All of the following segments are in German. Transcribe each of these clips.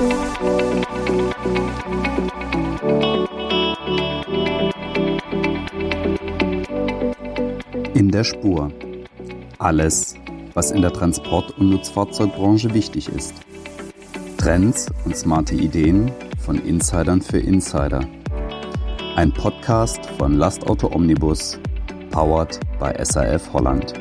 In der Spur. Alles, was in der Transport- und Nutzfahrzeugbranche wichtig ist. Trends und smarte Ideen von Insidern für Insider. Ein Podcast von Lastauto Omnibus, powered by SAF Holland.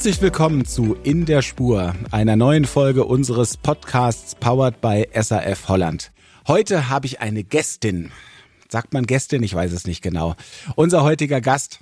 Herzlich willkommen zu In der Spur, einer neuen Folge unseres Podcasts powered by SAF Holland. Heute habe ich eine Gästin. Sagt man Gästin? Ich weiß es nicht genau. Unser heutiger Gast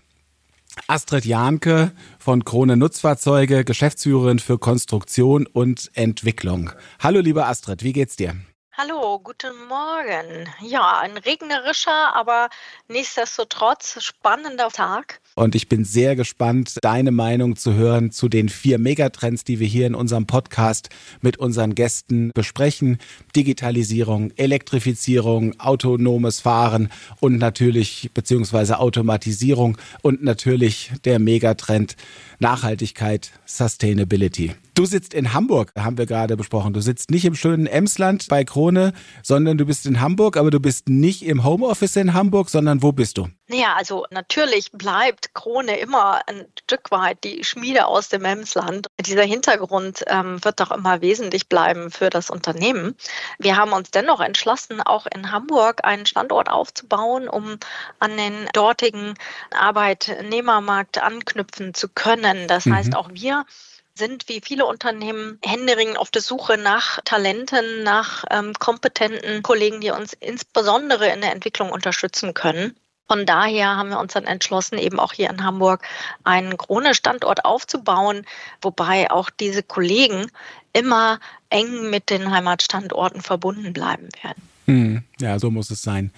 Astrid Jahnke von Krone Nutzfahrzeuge, Geschäftsführerin für Konstruktion und Entwicklung. Hallo liebe Astrid, wie geht's dir? Hallo, guten Morgen. Ja, ein regnerischer, aber nichtsdestotrotz spannender Tag. Und ich bin sehr gespannt, deine Meinung zu hören zu den vier Megatrends, die wir hier in unserem Podcast mit unseren Gästen besprechen. Digitalisierung, Elektrifizierung, autonomes Fahren und natürlich, beziehungsweise Automatisierung und natürlich der Megatrend Nachhaltigkeit, Sustainability. Du sitzt in Hamburg, haben wir gerade besprochen. Du sitzt nicht im schönen Emsland bei Krone, sondern du bist in Hamburg, aber du bist nicht im Homeoffice in Hamburg, sondern wo bist du? Naja, also natürlich bleibt Krone immer ein Stück weit die Schmiede aus dem Emsland. Dieser Hintergrund ähm, wird doch immer wesentlich bleiben für das Unternehmen. Wir haben uns dennoch entschlossen, auch in Hamburg einen Standort aufzubauen, um an den dortigen Arbeitnehmermarkt anknüpfen zu können. Das mhm. heißt, auch wir sind wie viele Unternehmen händeringend auf der Suche nach Talenten, nach ähm, kompetenten Kollegen, die uns insbesondere in der Entwicklung unterstützen können. Von daher haben wir uns dann entschlossen, eben auch hier in Hamburg einen Krone-Standort aufzubauen, wobei auch diese Kollegen immer eng mit den Heimatstandorten verbunden bleiben werden. Hm, ja, so muss es sein.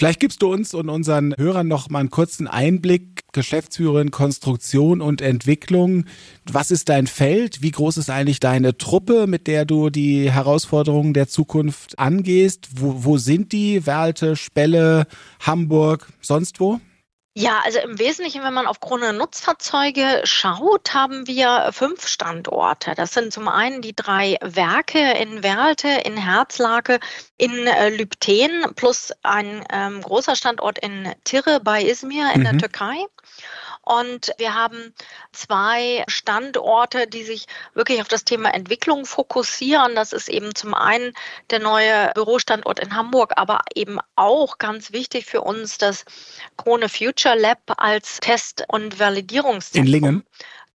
Vielleicht gibst du uns und unseren Hörern noch mal einen kurzen Einblick. Geschäftsführerin Konstruktion und Entwicklung. Was ist dein Feld? Wie groß ist eigentlich deine Truppe, mit der du die Herausforderungen der Zukunft angehst? Wo, wo sind die? Werlte, Spelle, Hamburg, sonst wo? Ja, also im Wesentlichen, wenn man auf Krone Nutzfahrzeuge schaut, haben wir fünf Standorte. Das sind zum einen die drei Werke in Werlte, in Herzlake, in äh, Lübten plus ein ähm, großer Standort in Tirre bei Izmir in mhm. der Türkei. Und wir haben zwei Standorte, die sich wirklich auf das Thema Entwicklung fokussieren. Das ist eben zum einen der neue Bürostandort in Hamburg, aber eben auch ganz wichtig für uns das Krone Future Lab als Test- und Validierungszentrum. In Lingen?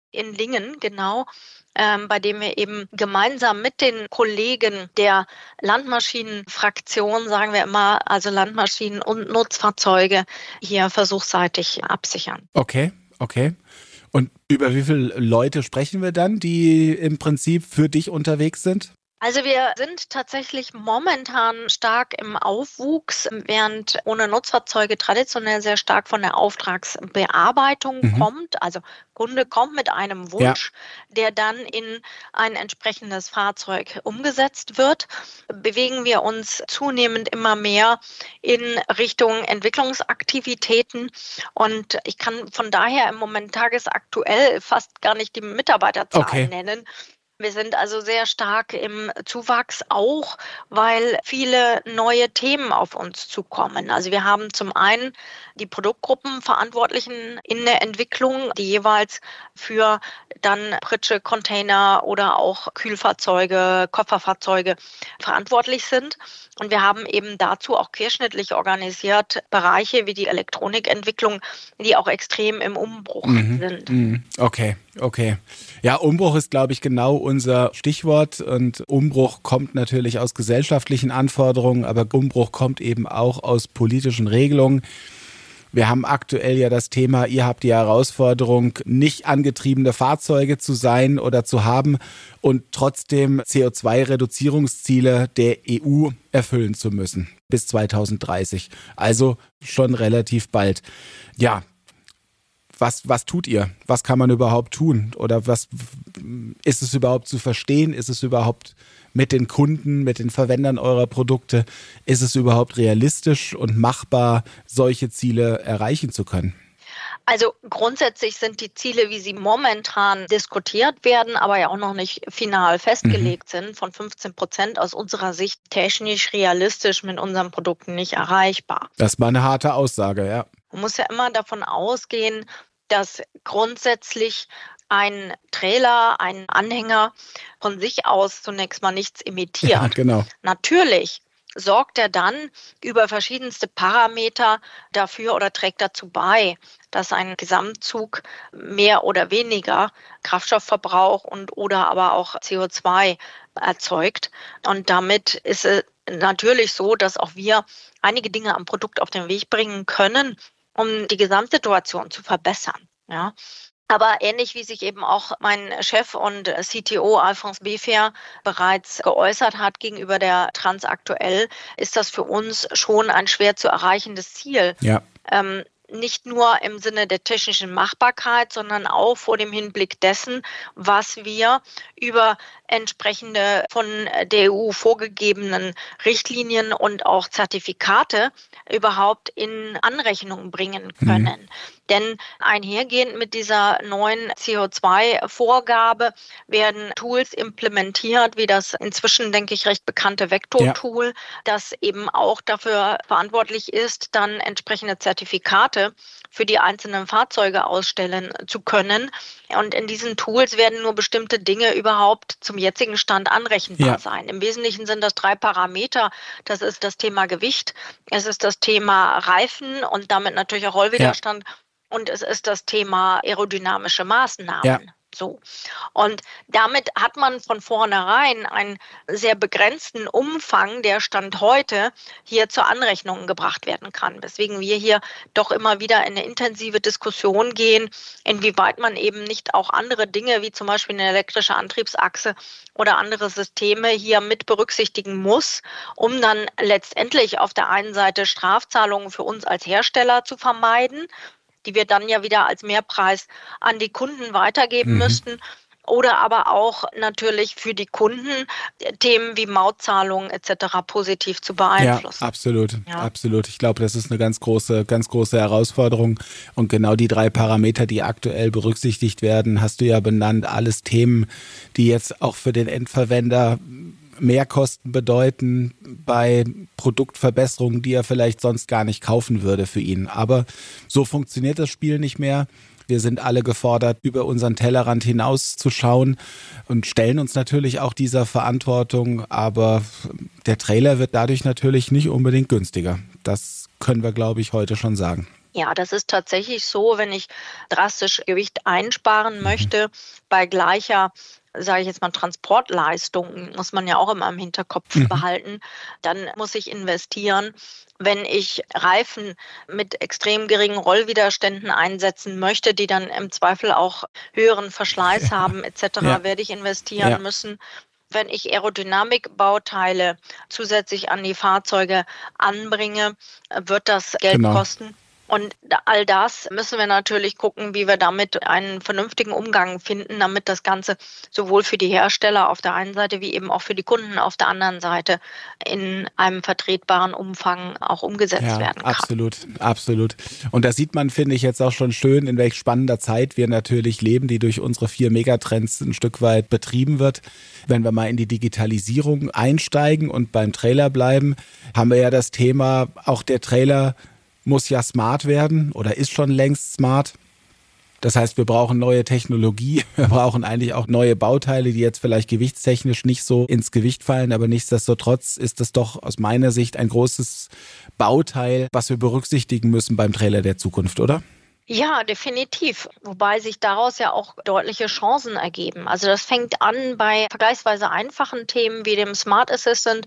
In Lingen, genau. Ähm, bei dem wir eben gemeinsam mit den Kollegen der Landmaschinenfraktion, sagen wir immer, also Landmaschinen und Nutzfahrzeuge hier versuchsseitig absichern. Okay, okay. Und über wie viele Leute sprechen wir dann, die im Prinzip für dich unterwegs sind? Also wir sind tatsächlich momentan stark im Aufwuchs, während ohne Nutzfahrzeuge traditionell sehr stark von der Auftragsbearbeitung mhm. kommt. Also Kunde kommt mit einem Wunsch, ja. der dann in ein entsprechendes Fahrzeug umgesetzt wird. Bewegen wir uns zunehmend immer mehr in Richtung Entwicklungsaktivitäten. Und ich kann von daher im Moment tagesaktuell fast gar nicht die Mitarbeiterzahl okay. nennen. Wir sind also sehr stark im Zuwachs, auch weil viele neue Themen auf uns zukommen. Also wir haben zum einen die Produktgruppenverantwortlichen in der Entwicklung, die jeweils für dann Pritsche, Container oder auch Kühlfahrzeuge, Kofferfahrzeuge verantwortlich sind. Und wir haben eben dazu auch querschnittlich organisiert Bereiche wie die Elektronikentwicklung, die auch extrem im Umbruch mhm. sind. Mhm. Okay, okay. Ja, Umbruch ist, glaube ich, genau unser Stichwort. Und Umbruch kommt natürlich aus gesellschaftlichen Anforderungen, aber Umbruch kommt eben auch aus politischen Regelungen. Wir haben aktuell ja das Thema, ihr habt die Herausforderung, nicht angetriebene Fahrzeuge zu sein oder zu haben und trotzdem CO2-Reduzierungsziele der EU erfüllen zu müssen bis 2030. Also schon relativ bald. Ja, was, was tut ihr? Was kann man überhaupt tun? Oder was ist es überhaupt zu verstehen? Ist es überhaupt mit den Kunden, mit den Verwendern eurer Produkte, ist es überhaupt realistisch und machbar, solche Ziele erreichen zu können? Also grundsätzlich sind die Ziele, wie sie momentan diskutiert werden, aber ja auch noch nicht final festgelegt mhm. sind, von 15 Prozent aus unserer Sicht technisch realistisch mit unseren Produkten nicht erreichbar. Das war eine harte Aussage, ja. Man muss ja immer davon ausgehen, dass grundsätzlich ein Trailer, ein Anhänger von sich aus zunächst mal nichts imitiert. Ja, genau. Natürlich sorgt er dann über verschiedenste Parameter dafür oder trägt dazu bei, dass ein Gesamtzug mehr oder weniger Kraftstoffverbrauch und oder aber auch CO2 erzeugt. Und damit ist es natürlich so, dass auch wir einige Dinge am Produkt auf den Weg bringen können, um die Gesamtsituation zu verbessern. Ja. Aber ähnlich wie sich eben auch mein Chef und CTO Alphonse Befer bereits geäußert hat gegenüber der Transaktuell, ist das für uns schon ein schwer zu erreichendes Ziel. Ja. Ähm, nicht nur im Sinne der technischen Machbarkeit, sondern auch vor dem Hinblick dessen, was wir über entsprechende von der EU vorgegebenen Richtlinien und auch Zertifikate überhaupt in Anrechnung bringen können. Mhm. Denn einhergehend mit dieser neuen CO2-Vorgabe werden Tools implementiert, wie das inzwischen, denke ich, recht bekannte Vector-Tool, ja. das eben auch dafür verantwortlich ist, dann entsprechende Zertifikate für die einzelnen Fahrzeuge ausstellen zu können. Und in diesen Tools werden nur bestimmte Dinge überhaupt zum jetzigen Stand anrechenbar ja. sein. Im Wesentlichen sind das drei Parameter. Das ist das Thema Gewicht, es ist das Thema Reifen und damit natürlich auch Rollwiderstand. Ja und es ist das Thema aerodynamische Maßnahmen. Ja. So. Und damit hat man von vornherein einen sehr begrenzten Umfang, der Stand heute hier zur Anrechnung gebracht werden kann. Weswegen wir hier doch immer wieder in eine intensive Diskussion gehen, inwieweit man eben nicht auch andere Dinge, wie zum Beispiel eine elektrische Antriebsachse oder andere Systeme hier mit berücksichtigen muss, um dann letztendlich auf der einen Seite Strafzahlungen für uns als Hersteller zu vermeiden die wir dann ja wieder als Mehrpreis an die Kunden weitergeben mhm. müssten oder aber auch natürlich für die Kunden Themen wie Mautzahlungen etc. positiv zu beeinflussen. Ja, absolut, ja. absolut. Ich glaube, das ist eine ganz große, ganz große Herausforderung und genau die drei Parameter, die aktuell berücksichtigt werden, hast du ja benannt. Alles Themen, die jetzt auch für den Endverwender Mehrkosten bedeuten bei Produktverbesserungen, die er vielleicht sonst gar nicht kaufen würde für ihn. Aber so funktioniert das Spiel nicht mehr. Wir sind alle gefordert, über unseren Tellerrand hinaus zu schauen und stellen uns natürlich auch dieser Verantwortung. Aber der Trailer wird dadurch natürlich nicht unbedingt günstiger. Das können wir, glaube ich, heute schon sagen. Ja, das ist tatsächlich so, wenn ich drastisch Gewicht einsparen mhm. möchte, bei gleicher sage ich jetzt mal, Transportleistungen muss man ja auch immer im Hinterkopf mhm. behalten. Dann muss ich investieren. Wenn ich Reifen mit extrem geringen Rollwiderständen einsetzen möchte, die dann im Zweifel auch höheren Verschleiß ja. haben etc., ja. werde ich investieren ja. müssen wenn ich Aerodynamikbauteile zusätzlich an die Fahrzeuge anbringe, wird das Geld genau. kosten. Und all das müssen wir natürlich gucken, wie wir damit einen vernünftigen Umgang finden, damit das Ganze sowohl für die Hersteller auf der einen Seite wie eben auch für die Kunden auf der anderen Seite in einem vertretbaren Umfang auch umgesetzt ja, werden kann. Absolut, absolut. Und da sieht man, finde ich, jetzt auch schon schön, in welch spannender Zeit wir natürlich leben, die durch unsere vier Megatrends ein Stück weit betrieben wird. Wenn wir mal in die Digitalisierung einsteigen und beim Trailer bleiben, haben wir ja das Thema, auch der Trailer muss ja smart werden oder ist schon längst smart. Das heißt, wir brauchen neue Technologie, wir brauchen eigentlich auch neue Bauteile, die jetzt vielleicht gewichtstechnisch nicht so ins Gewicht fallen, aber nichtsdestotrotz ist das doch aus meiner Sicht ein großes Bauteil, was wir berücksichtigen müssen beim Trailer der Zukunft, oder? Ja, definitiv. Wobei sich daraus ja auch deutliche Chancen ergeben. Also das fängt an bei vergleichsweise einfachen Themen wie dem Smart Assistant,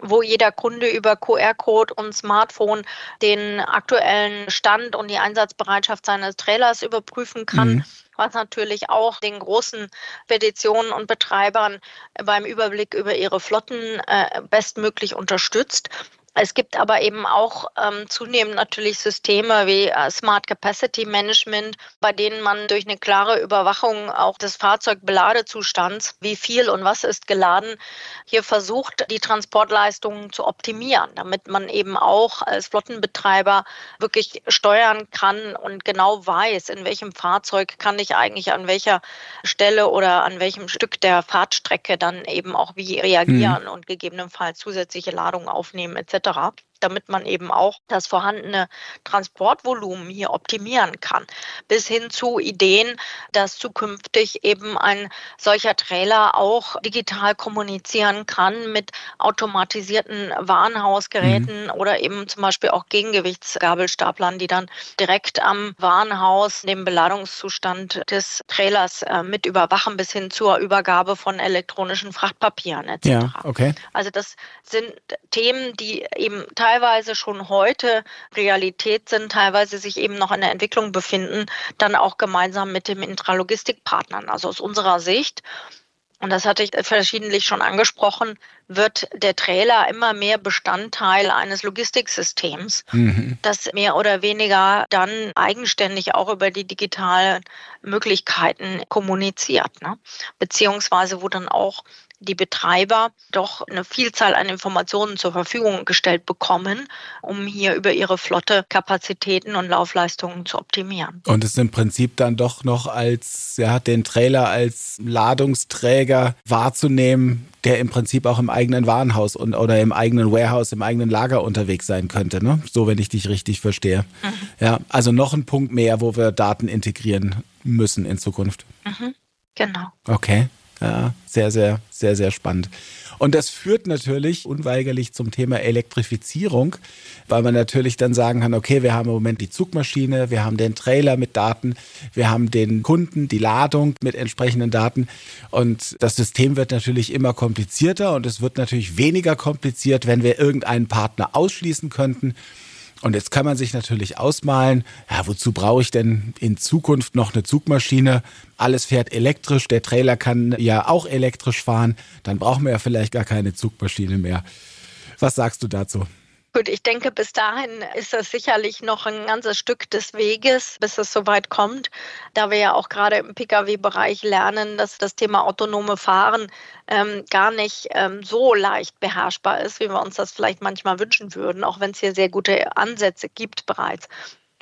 wo jeder Kunde über QR-Code und Smartphone den aktuellen Stand und die Einsatzbereitschaft seines Trailers überprüfen kann. Mhm was natürlich auch den großen Petitionen und Betreibern beim Überblick über ihre Flotten äh, bestmöglich unterstützt. Es gibt aber eben auch ähm, zunehmend natürlich Systeme wie äh, Smart Capacity Management, bei denen man durch eine klare Überwachung auch des Fahrzeugbeladezustands, wie viel und was ist geladen, hier versucht, die Transportleistungen zu optimieren, damit man eben auch als Flottenbetreiber wirklich steuern kann und genau weiß, in welchem Fahrzeug kann ich eigentlich an welcher Stelle oder an welchem Stück der Fahrtstrecke dann eben auch wie reagieren mhm. und gegebenenfalls zusätzliche Ladungen aufnehmen etc etc damit man eben auch das vorhandene Transportvolumen hier optimieren kann. Bis hin zu Ideen, dass zukünftig eben ein solcher Trailer auch digital kommunizieren kann mit automatisierten Warenhausgeräten mhm. oder eben zum Beispiel auch Gegengewichtsgabelstaplern, die dann direkt am Warenhaus den Beladungszustand des Trailers äh, mit überwachen bis hin zur Übergabe von elektronischen Frachtpapieren etc. Ja, okay. Also das sind Themen, die eben teilweise teilweise schon heute Realität sind, teilweise sich eben noch in der Entwicklung befinden, dann auch gemeinsam mit dem Intralogistikpartnern. Also aus unserer Sicht und das hatte ich verschiedentlich schon angesprochen, wird der Trailer immer mehr Bestandteil eines Logistiksystems, mhm. das mehr oder weniger dann eigenständig auch über die digitalen Möglichkeiten kommuniziert, ne? beziehungsweise wo dann auch die Betreiber doch eine Vielzahl an Informationen zur Verfügung gestellt bekommen, um hier über ihre Flotte Kapazitäten und Laufleistungen zu optimieren. Und es im Prinzip dann doch noch als, ja, den Trailer als Ladungsträger wahrzunehmen, der im Prinzip auch im eigenen Warenhaus und, oder im eigenen Warehouse, im eigenen Lager unterwegs sein könnte, ne? So, wenn ich dich richtig verstehe. Mhm. Ja, also noch ein Punkt mehr, wo wir Daten integrieren müssen in Zukunft. Mhm. Genau. Okay. Ja, sehr, sehr, sehr, sehr spannend. Und das führt natürlich unweigerlich zum Thema Elektrifizierung, weil man natürlich dann sagen kann, okay, wir haben im Moment die Zugmaschine, wir haben den Trailer mit Daten, wir haben den Kunden, die Ladung mit entsprechenden Daten und das System wird natürlich immer komplizierter und es wird natürlich weniger kompliziert, wenn wir irgendeinen Partner ausschließen könnten und jetzt kann man sich natürlich ausmalen, ja, wozu brauche ich denn in Zukunft noch eine Zugmaschine? Alles fährt elektrisch, der Trailer kann ja auch elektrisch fahren, dann brauchen wir ja vielleicht gar keine Zugmaschine mehr. Was sagst du dazu? Gut, ich denke, bis dahin ist das sicherlich noch ein ganzes Stück des Weges, bis es soweit kommt, da wir ja auch gerade im Pkw-Bereich lernen, dass das Thema autonome Fahren ähm, gar nicht ähm, so leicht beherrschbar ist, wie wir uns das vielleicht manchmal wünschen würden, auch wenn es hier sehr gute Ansätze gibt bereits.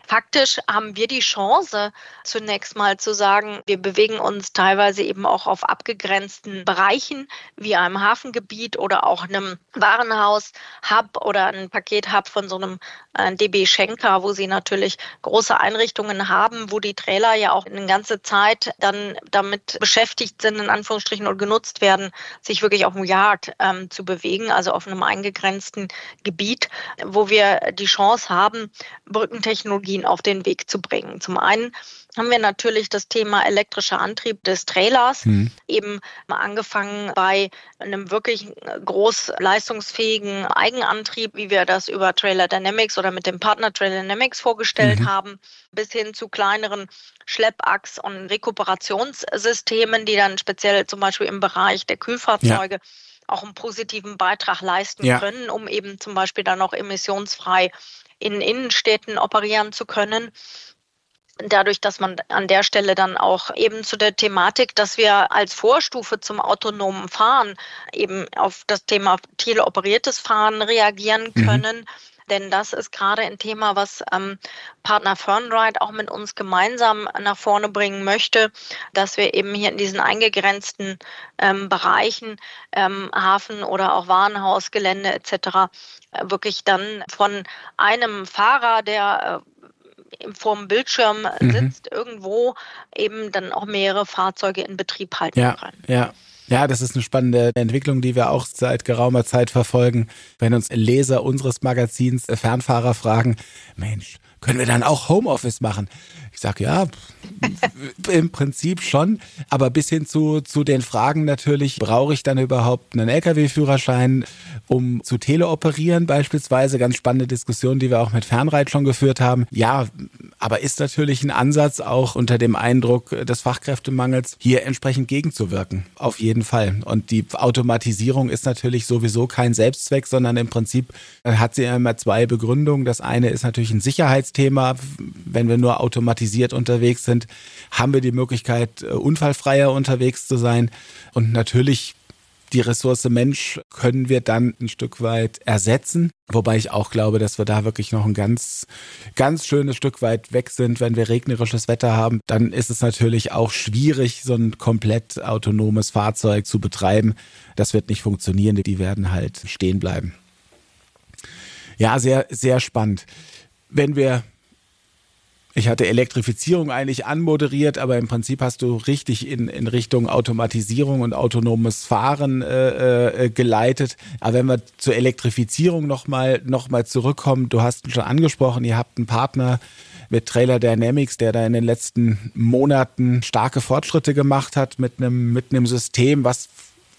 Faktisch haben wir die Chance, zunächst mal zu sagen, wir bewegen uns teilweise eben auch auf abgegrenzten Bereichen, wie einem Hafengebiet oder auch einem Warenhaus-Hub oder ein Pakethub von so einem äh, DB Schenker, wo sie natürlich große Einrichtungen haben, wo die Trailer ja auch eine ganze Zeit dann damit beschäftigt sind, in Anführungsstrichen, und genutzt werden, sich wirklich auf dem Yard ähm, zu bewegen, also auf einem eingegrenzten Gebiet, wo wir die Chance haben, Brückentechnologie Technologien auf den Weg zu bringen. Zum einen haben wir natürlich das Thema elektrischer Antrieb des Trailers, mhm. eben angefangen bei einem wirklich groß leistungsfähigen Eigenantrieb, wie wir das über Trailer Dynamics oder mit dem Partner Trailer Dynamics vorgestellt mhm. haben, bis hin zu kleineren Schleppachs- und Rekuperationssystemen, die dann speziell zum Beispiel im Bereich der Kühlfahrzeuge ja auch einen positiven Beitrag leisten ja. können, um eben zum Beispiel dann auch emissionsfrei in Innenstädten operieren zu können dadurch, dass man an der Stelle dann auch eben zu der Thematik, dass wir als Vorstufe zum autonomen Fahren eben auf das Thema teleoperiertes Fahren reagieren mhm. können. Mhm. Denn das ist gerade ein Thema, was ähm, Partner Fernride auch mit uns gemeinsam nach vorne bringen möchte, dass wir eben hier in diesen eingegrenzten ähm, Bereichen, ähm, Hafen oder auch Warenhausgelände etc., äh, wirklich dann von einem Fahrer, der äh, vor dem Bildschirm mhm. sitzt, irgendwo eben dann auch mehrere Fahrzeuge in Betrieb halten ja, können. Ja, ja, das ist eine spannende Entwicklung, die wir auch seit geraumer Zeit verfolgen. Wenn uns Leser unseres Magazins äh, Fernfahrer fragen, Mensch, können wir dann auch Homeoffice machen? Ich sage ja, im Prinzip schon, aber bis hin zu, zu den Fragen natürlich, brauche ich dann überhaupt einen Lkw-Führerschein, um zu teleoperieren beispielsweise? Ganz spannende Diskussion, die wir auch mit Fernreit schon geführt haben. Ja, aber ist natürlich ein Ansatz auch unter dem Eindruck des Fachkräftemangels hier entsprechend gegenzuwirken. Auf jeden Fall. Und die Automatisierung ist natürlich sowieso kein Selbstzweck, sondern im Prinzip hat sie immer zwei Begründungen. Das eine ist natürlich ein Sicherheitsthema. Wenn wir nur automatisiert unterwegs sind, haben wir die Möglichkeit, äh, unfallfreier unterwegs zu sein. Und natürlich die Ressource Mensch können wir dann ein Stück weit ersetzen. Wobei ich auch glaube, dass wir da wirklich noch ein ganz, ganz schönes Stück weit weg sind. Wenn wir regnerisches Wetter haben, dann ist es natürlich auch schwierig, so ein komplett autonomes Fahrzeug zu betreiben. Das wird nicht funktionieren. Die werden halt stehen bleiben. Ja, sehr, sehr spannend. Wenn wir ich hatte Elektrifizierung eigentlich anmoderiert, aber im Prinzip hast du richtig in, in Richtung Automatisierung und autonomes Fahren äh, äh, geleitet. Aber wenn wir zur Elektrifizierung nochmal noch mal zurückkommen, du hast schon angesprochen, ihr habt einen Partner mit Trailer Dynamics, der da in den letzten Monaten starke Fortschritte gemacht hat mit einem, mit einem System, was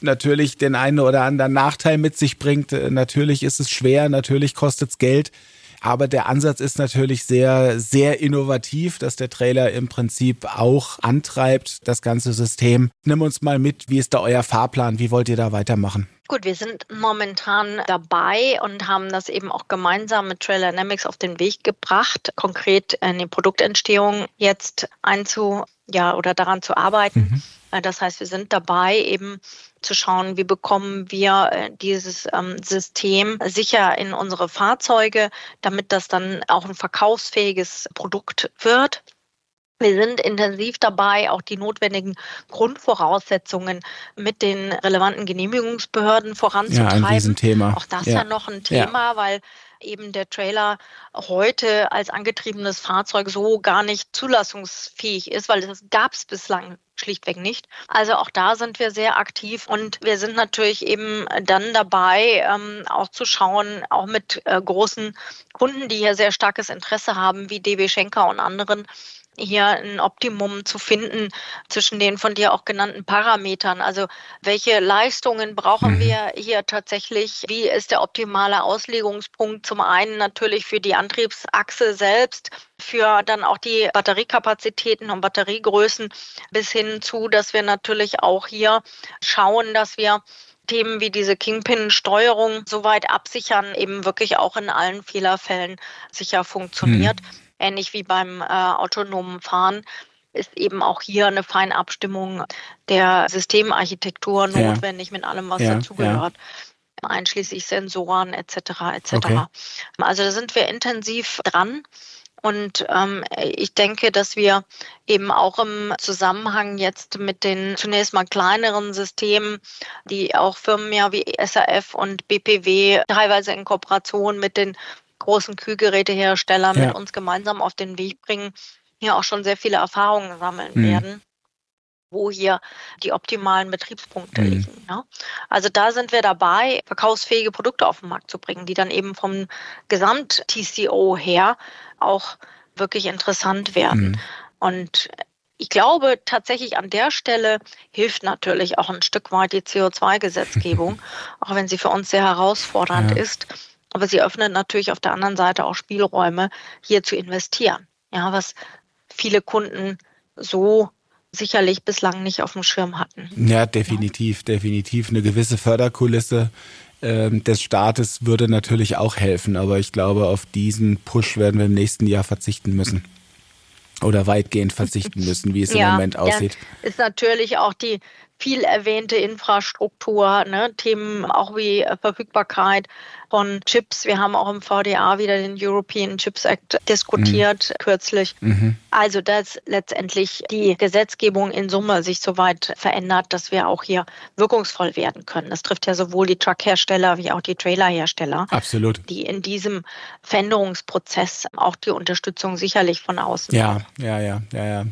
natürlich den einen oder anderen Nachteil mit sich bringt. Natürlich ist es schwer, natürlich kostet es Geld. Aber der Ansatz ist natürlich sehr, sehr innovativ, dass der Trailer im Prinzip auch antreibt, das ganze System. Nimm uns mal mit, wie ist da euer Fahrplan? Wie wollt ihr da weitermachen? Gut, wir sind momentan dabei und haben das eben auch gemeinsam mit Trailer Dynamics auf den Weg gebracht, konkret in die Produktentstehung jetzt einzu, ja, oder daran zu arbeiten. Mhm. Das heißt, wir sind dabei, eben zu schauen, wie bekommen wir äh, dieses ähm, System sicher in unsere Fahrzeuge, damit das dann auch ein verkaufsfähiges Produkt wird. Wir sind intensiv dabei, auch die notwendigen Grundvoraussetzungen mit den relevanten Genehmigungsbehörden voranzutreiben. Ja, ein Thema. Auch das ja. ja noch ein Thema, ja. weil eben der Trailer heute als angetriebenes Fahrzeug so gar nicht zulassungsfähig ist, weil das gab es bislang schlichtweg nicht. Also auch da sind wir sehr aktiv und wir sind natürlich eben dann dabei, ähm, auch zu schauen, auch mit äh, großen Kunden, die hier sehr starkes Interesse haben, wie DB Schenker und anderen, hier ein Optimum zu finden zwischen den von dir auch genannten Parametern. Also welche Leistungen brauchen mhm. wir hier tatsächlich? Wie ist der optimale Auslegungspunkt? Zum einen natürlich für die Antriebsachse selbst, für dann auch die Batteriekapazitäten und Batteriegrößen bis hin zu, dass wir natürlich auch hier schauen, dass wir Themen wie diese Kingpin-Steuerung soweit absichern, eben wirklich auch in allen Fehlerfällen sicher funktioniert. Mhm ähnlich wie beim äh, autonomen Fahren ist eben auch hier eine Feinabstimmung der Systemarchitektur notwendig ja. mit allem, was ja, dazugehört. Ja. einschließlich Sensoren etc. etc. Okay. Also da sind wir intensiv dran. Und ähm, ich denke, dass wir eben auch im Zusammenhang jetzt mit den zunächst mal kleineren Systemen, die auch Firmen ja wie SAF und BPW teilweise in Kooperation mit den großen Kühlgerätehersteller ja. mit uns gemeinsam auf den Weg bringen, hier auch schon sehr viele Erfahrungen sammeln mhm. werden wo hier die optimalen Betriebspunkte mhm. liegen. Ja? Also da sind wir dabei, verkaufsfähige Produkte auf den Markt zu bringen, die dann eben vom Gesamt-TCO her auch wirklich interessant werden. Mhm. Und ich glaube tatsächlich an der Stelle hilft natürlich auch ein Stück weit die CO2-Gesetzgebung, auch wenn sie für uns sehr herausfordernd ja. ist. Aber sie öffnet natürlich auf der anderen Seite auch Spielräume, hier zu investieren. Ja, was viele Kunden so sicherlich bislang nicht auf dem Schirm hatten. Ja, definitiv, ja. definitiv. Eine gewisse Förderkulisse äh, des Staates würde natürlich auch helfen, aber ich glaube, auf diesen Push werden wir im nächsten Jahr verzichten müssen. Oder weitgehend verzichten müssen, wie es ja, im Moment aussieht. Ist natürlich auch die viel erwähnte Infrastruktur, ne, Themen auch wie Verfügbarkeit von Chips. Wir haben auch im VDA wieder den European Chips Act diskutiert mhm. kürzlich. Mhm. Also, dass letztendlich die Gesetzgebung in Summe sich so weit verändert, dass wir auch hier wirkungsvoll werden können. Das trifft ja sowohl die Truckhersteller wie auch die Trailerhersteller. Absolut. Die in diesem Veränderungsprozess auch die Unterstützung sicherlich von außen. Ja, brauchen. ja, ja, ja, ja.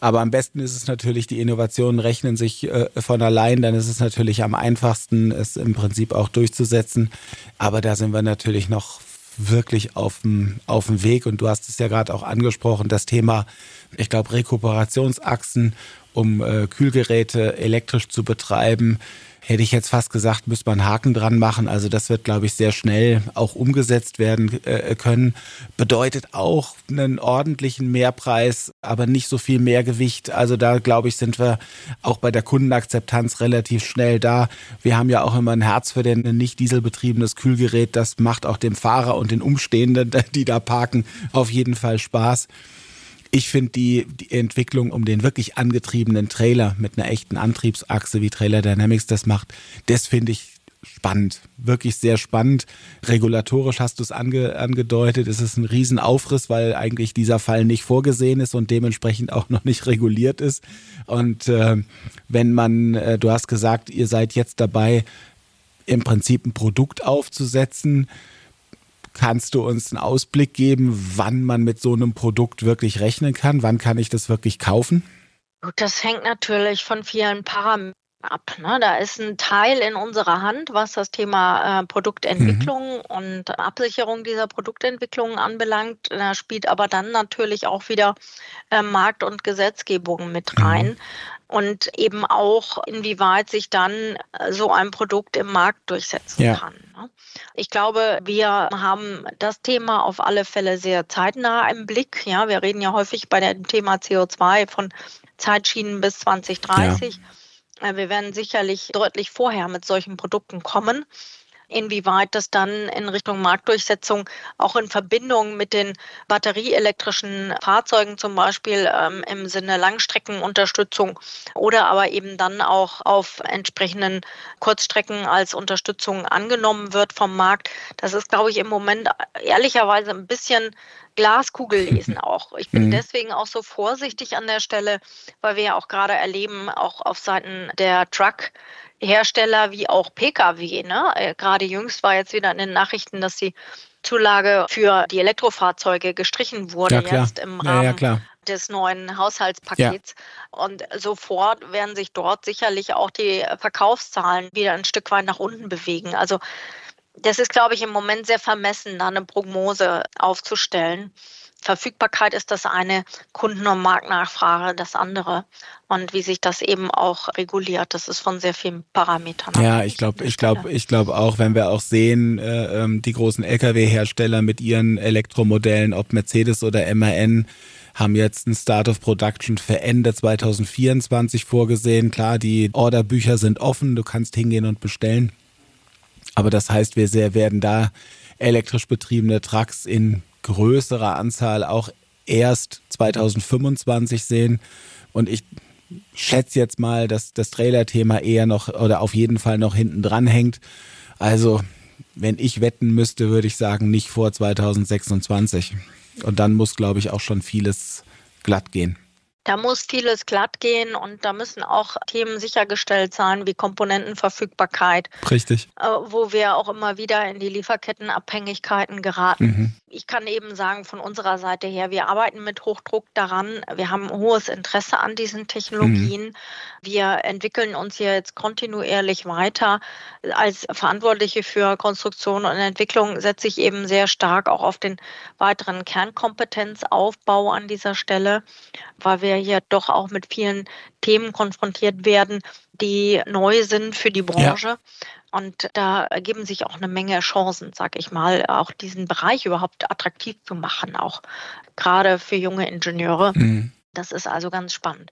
Aber am besten ist es natürlich, die Innovationen rechnen sich äh, von allein, dann ist es natürlich am einfachsten, es im Prinzip auch durchzusetzen. Aber da sind wir natürlich noch wirklich auf dem, auf dem Weg. Und du hast es ja gerade auch angesprochen, das Thema, ich glaube, Rekuperationsachsen, um äh, Kühlgeräte elektrisch zu betreiben hätte ich jetzt fast gesagt, müsste man Haken dran machen. Also das wird, glaube ich, sehr schnell auch umgesetzt werden äh, können. Bedeutet auch einen ordentlichen Mehrpreis, aber nicht so viel Mehrgewicht. Also da, glaube ich, sind wir auch bei der Kundenakzeptanz relativ schnell da. Wir haben ja auch immer ein Herz für ein nicht dieselbetriebenes Kühlgerät. Das macht auch dem Fahrer und den Umstehenden, die da parken, auf jeden Fall Spaß. Ich finde die, die Entwicklung um den wirklich angetriebenen Trailer mit einer echten Antriebsachse, wie Trailer Dynamics das macht, das finde ich spannend, wirklich sehr spannend. Regulatorisch hast du es ange, angedeutet, es ist ein Riesenaufriss, weil eigentlich dieser Fall nicht vorgesehen ist und dementsprechend auch noch nicht reguliert ist. Und äh, wenn man, äh, du hast gesagt, ihr seid jetzt dabei, im Prinzip ein Produkt aufzusetzen, Kannst du uns einen Ausblick geben, wann man mit so einem Produkt wirklich rechnen kann? Wann kann ich das wirklich kaufen? Gut, das hängt natürlich von vielen Parametern ab. Ne? Da ist ein Teil in unserer Hand, was das Thema äh, Produktentwicklung mhm. und Absicherung dieser Produktentwicklung anbelangt. Da spielt aber dann natürlich auch wieder äh, Markt und Gesetzgebung mit mhm. rein. Mhm und eben auch, inwieweit sich dann äh, so ein Produkt im Markt durchsetzen ja. kann. Ne? Ich glaube, wir haben das Thema auf alle Fälle sehr zeitnah im Blick. Ja, wir reden ja häufig bei dem Thema CO2 von Zeitschienen bis 2030. Ja. Äh, wir werden sicherlich deutlich vorher mit solchen Produkten kommen inwieweit das dann in Richtung Marktdurchsetzung auch in Verbindung mit den batterieelektrischen Fahrzeugen zum Beispiel ähm, im Sinne Langstreckenunterstützung oder aber eben dann auch auf entsprechenden Kurzstrecken als Unterstützung angenommen wird vom Markt. Das ist, glaube ich, im Moment ehrlicherweise ein bisschen Glaskugel lesen auch. Ich bin mhm. deswegen auch so vorsichtig an der Stelle, weil wir ja auch gerade erleben, auch auf Seiten der Truck, Hersteller wie auch Pkw. Ne? Äh, gerade jüngst war jetzt wieder in den Nachrichten, dass die Zulage für die Elektrofahrzeuge gestrichen wurde ja, jetzt im Rahmen ja, ja, des neuen Haushaltspakets. Und sofort werden sich dort sicherlich auch die Verkaufszahlen wieder ein Stück weit nach unten bewegen. Also das ist, glaube ich, im Moment sehr vermessen, da eine Prognose aufzustellen. Verfügbarkeit ist das eine, Kunden- und Marktnachfrage das andere. Und wie sich das eben auch reguliert, das ist von sehr vielen Parametern. Ja, ich glaube, ich glaube, ich glaube auch, wenn wir auch sehen, äh, ähm, die großen Lkw-Hersteller mit ihren Elektromodellen, ob Mercedes oder MAN, haben jetzt ein Start of Production für Ende 2024 vorgesehen. Klar, die Orderbücher sind offen, du kannst hingehen und bestellen. Aber das heißt, wir sehr werden da elektrisch betriebene Trucks in größerer Anzahl auch erst 2025 sehen. Und ich schätze jetzt mal, dass das Trailer-Thema eher noch oder auf jeden Fall noch hinten dran hängt. Also, wenn ich wetten müsste, würde ich sagen, nicht vor 2026. Und dann muss, glaube ich, auch schon vieles glatt gehen. Da muss vieles glatt gehen und da müssen auch Themen sichergestellt sein, wie Komponentenverfügbarkeit. Richtig. Äh, wo wir auch immer wieder in die Lieferkettenabhängigkeiten geraten. Mhm. Ich kann eben sagen, von unserer Seite her, wir arbeiten mit Hochdruck daran. Wir haben ein hohes Interesse an diesen Technologien. Mhm. Wir entwickeln uns hier jetzt kontinuierlich weiter. Als Verantwortliche für Konstruktion und Entwicklung setze ich eben sehr stark auch auf den weiteren Kernkompetenzaufbau an dieser Stelle, weil wir hier doch auch mit vielen Themen konfrontiert werden, die neu sind für die Branche. Ja. Und da ergeben sich auch eine Menge Chancen, sag ich mal, auch diesen Bereich überhaupt attraktiv zu machen, auch gerade für junge Ingenieure. Mhm. Das ist also ganz spannend.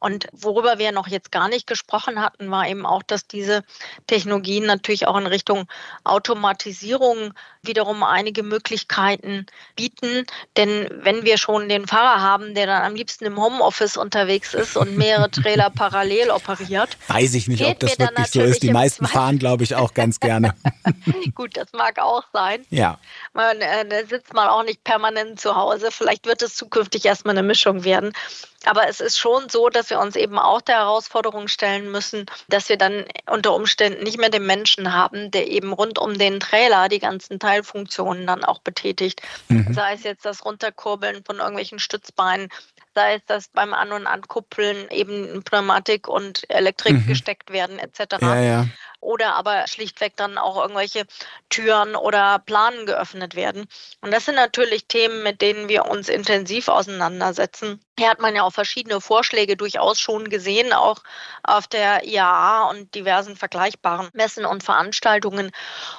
Und worüber wir noch jetzt gar nicht gesprochen hatten, war eben auch, dass diese Technologien natürlich auch in Richtung Automatisierung wiederum einige Möglichkeiten bieten. Denn wenn wir schon den Fahrer haben, der dann am liebsten im Homeoffice unterwegs ist und mehrere Trailer parallel operiert. Weiß ich nicht, ob das wirklich so ist. Die meisten fahren, glaube ich, auch ganz gerne. Gut, das mag auch sein. Ja. Man äh, sitzt man auch nicht permanent zu Hause. Vielleicht wird es zukünftig erstmal eine Mischung werden. Aber es ist schon so, dass wir uns eben auch der Herausforderung stellen müssen, dass wir dann unter Umständen nicht mehr den Menschen haben, der eben rund um den Trailer die ganzen Teilfunktionen dann auch betätigt. Mhm. Sei es jetzt das Runterkurbeln von irgendwelchen Stützbeinen, sei es, dass beim An- und Ankuppeln eben Pneumatik und Elektrik mhm. gesteckt werden etc. Ja, ja. Oder aber schlichtweg dann auch irgendwelche Türen oder Planen geöffnet werden. Und das sind natürlich Themen, mit denen wir uns intensiv auseinandersetzen. Hier hat man ja auch verschiedene Vorschläge durchaus schon gesehen, auch auf der IAA und diversen vergleichbaren Messen und Veranstaltungen.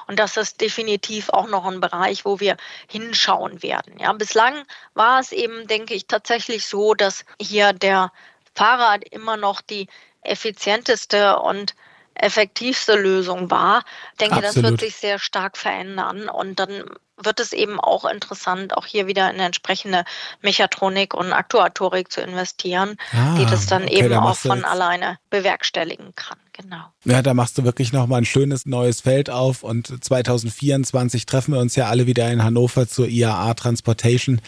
Und das ist definitiv auch noch ein Bereich, wo wir hinschauen werden. Ja, bislang war es eben, denke ich, tatsächlich so, dass hier der Fahrrad immer noch die effizienteste und effektivste Lösung war. Ich denke, Absolut. das wird sich sehr stark verändern und dann wird es eben auch interessant, auch hier wieder in entsprechende Mechatronik und Aktuatorik zu investieren, ah, die das dann okay, eben da auch von alleine bewerkstelligen kann. Genau. Ja, da machst du wirklich nochmal ein schönes neues Feld auf und 2024 treffen wir uns ja alle wieder in Hannover zur IAA Transportation.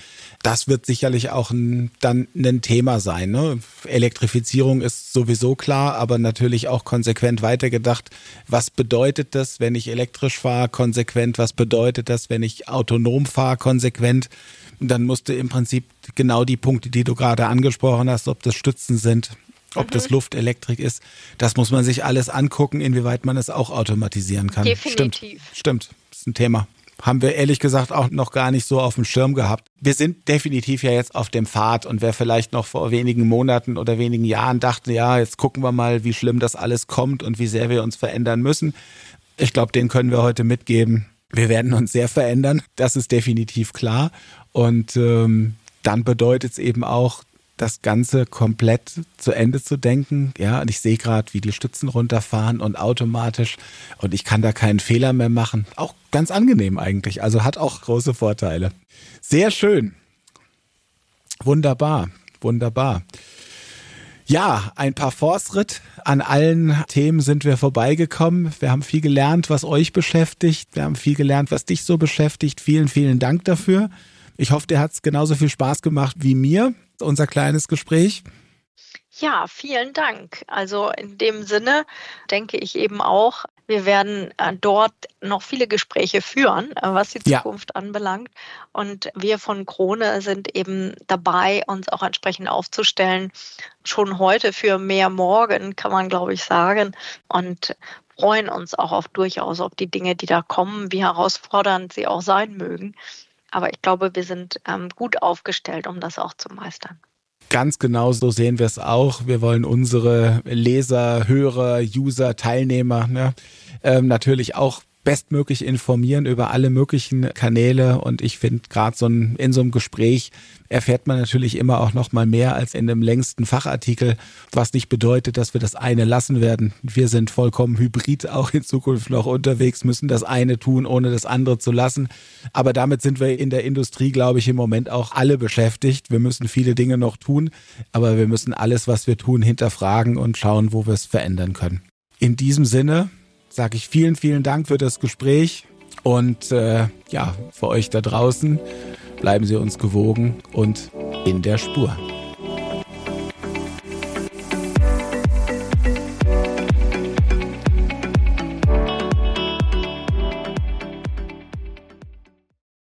Das wird sicherlich auch ein, dann ein Thema sein. Ne? Elektrifizierung ist sowieso klar, aber natürlich auch konsequent weitergedacht. Was bedeutet das, wenn ich elektrisch fahre, konsequent? Was bedeutet das, wenn ich autonom fahre, konsequent? Dann musst du im Prinzip genau die Punkte, die du gerade angesprochen hast, ob das Stützen sind, ob mhm. das Luftelektrik ist, das muss man sich alles angucken, inwieweit man es auch automatisieren kann. Definitiv. Stimmt, stimmt. Das ist ein Thema. Haben wir ehrlich gesagt auch noch gar nicht so auf dem Schirm gehabt. Wir sind definitiv ja jetzt auf dem Pfad und wer vielleicht noch vor wenigen Monaten oder wenigen Jahren dachte, ja, jetzt gucken wir mal, wie schlimm das alles kommt und wie sehr wir uns verändern müssen. Ich glaube, den können wir heute mitgeben. Wir werden uns sehr verändern. Das ist definitiv klar. Und ähm, dann bedeutet es eben auch, das Ganze komplett zu Ende zu denken. Ja, und ich sehe gerade, wie die Stützen runterfahren und automatisch und ich kann da keinen Fehler mehr machen. Auch ganz angenehm eigentlich. Also hat auch große Vorteile. Sehr schön. Wunderbar, wunderbar. Ja, ein paar Forstritt. An allen Themen sind wir vorbeigekommen. Wir haben viel gelernt, was euch beschäftigt. Wir haben viel gelernt, was dich so beschäftigt. Vielen, vielen Dank dafür. Ich hoffe, dir hat es genauso viel Spaß gemacht wie mir unser kleines Gespräch. Ja, vielen Dank. Also in dem Sinne denke ich eben auch, wir werden äh, dort noch viele Gespräche führen, äh, was die Zukunft ja. anbelangt. Und wir von Krone sind eben dabei, uns auch entsprechend aufzustellen. Schon heute für mehr morgen, kann man, glaube ich, sagen. Und freuen uns auch auf durchaus auf die Dinge, die da kommen, wie herausfordernd sie auch sein mögen. Aber ich glaube, wir sind ähm, gut aufgestellt, um das auch zu meistern. Ganz genau so sehen wir es auch. Wir wollen unsere Leser, Hörer, User, Teilnehmer ne, ähm, natürlich auch bestmöglich informieren über alle möglichen Kanäle. Und ich finde, gerade so ein, in so einem Gespräch erfährt man natürlich immer auch noch mal mehr als in einem längsten Fachartikel, was nicht bedeutet, dass wir das eine lassen werden. Wir sind vollkommen hybrid auch in Zukunft noch unterwegs, müssen das eine tun, ohne das andere zu lassen. Aber damit sind wir in der Industrie, glaube ich, im Moment auch alle beschäftigt. Wir müssen viele Dinge noch tun, aber wir müssen alles, was wir tun, hinterfragen und schauen, wo wir es verändern können. In diesem Sinne sage ich vielen, vielen Dank für das Gespräch und äh, ja, für euch da draußen bleiben Sie uns gewogen und in der Spur.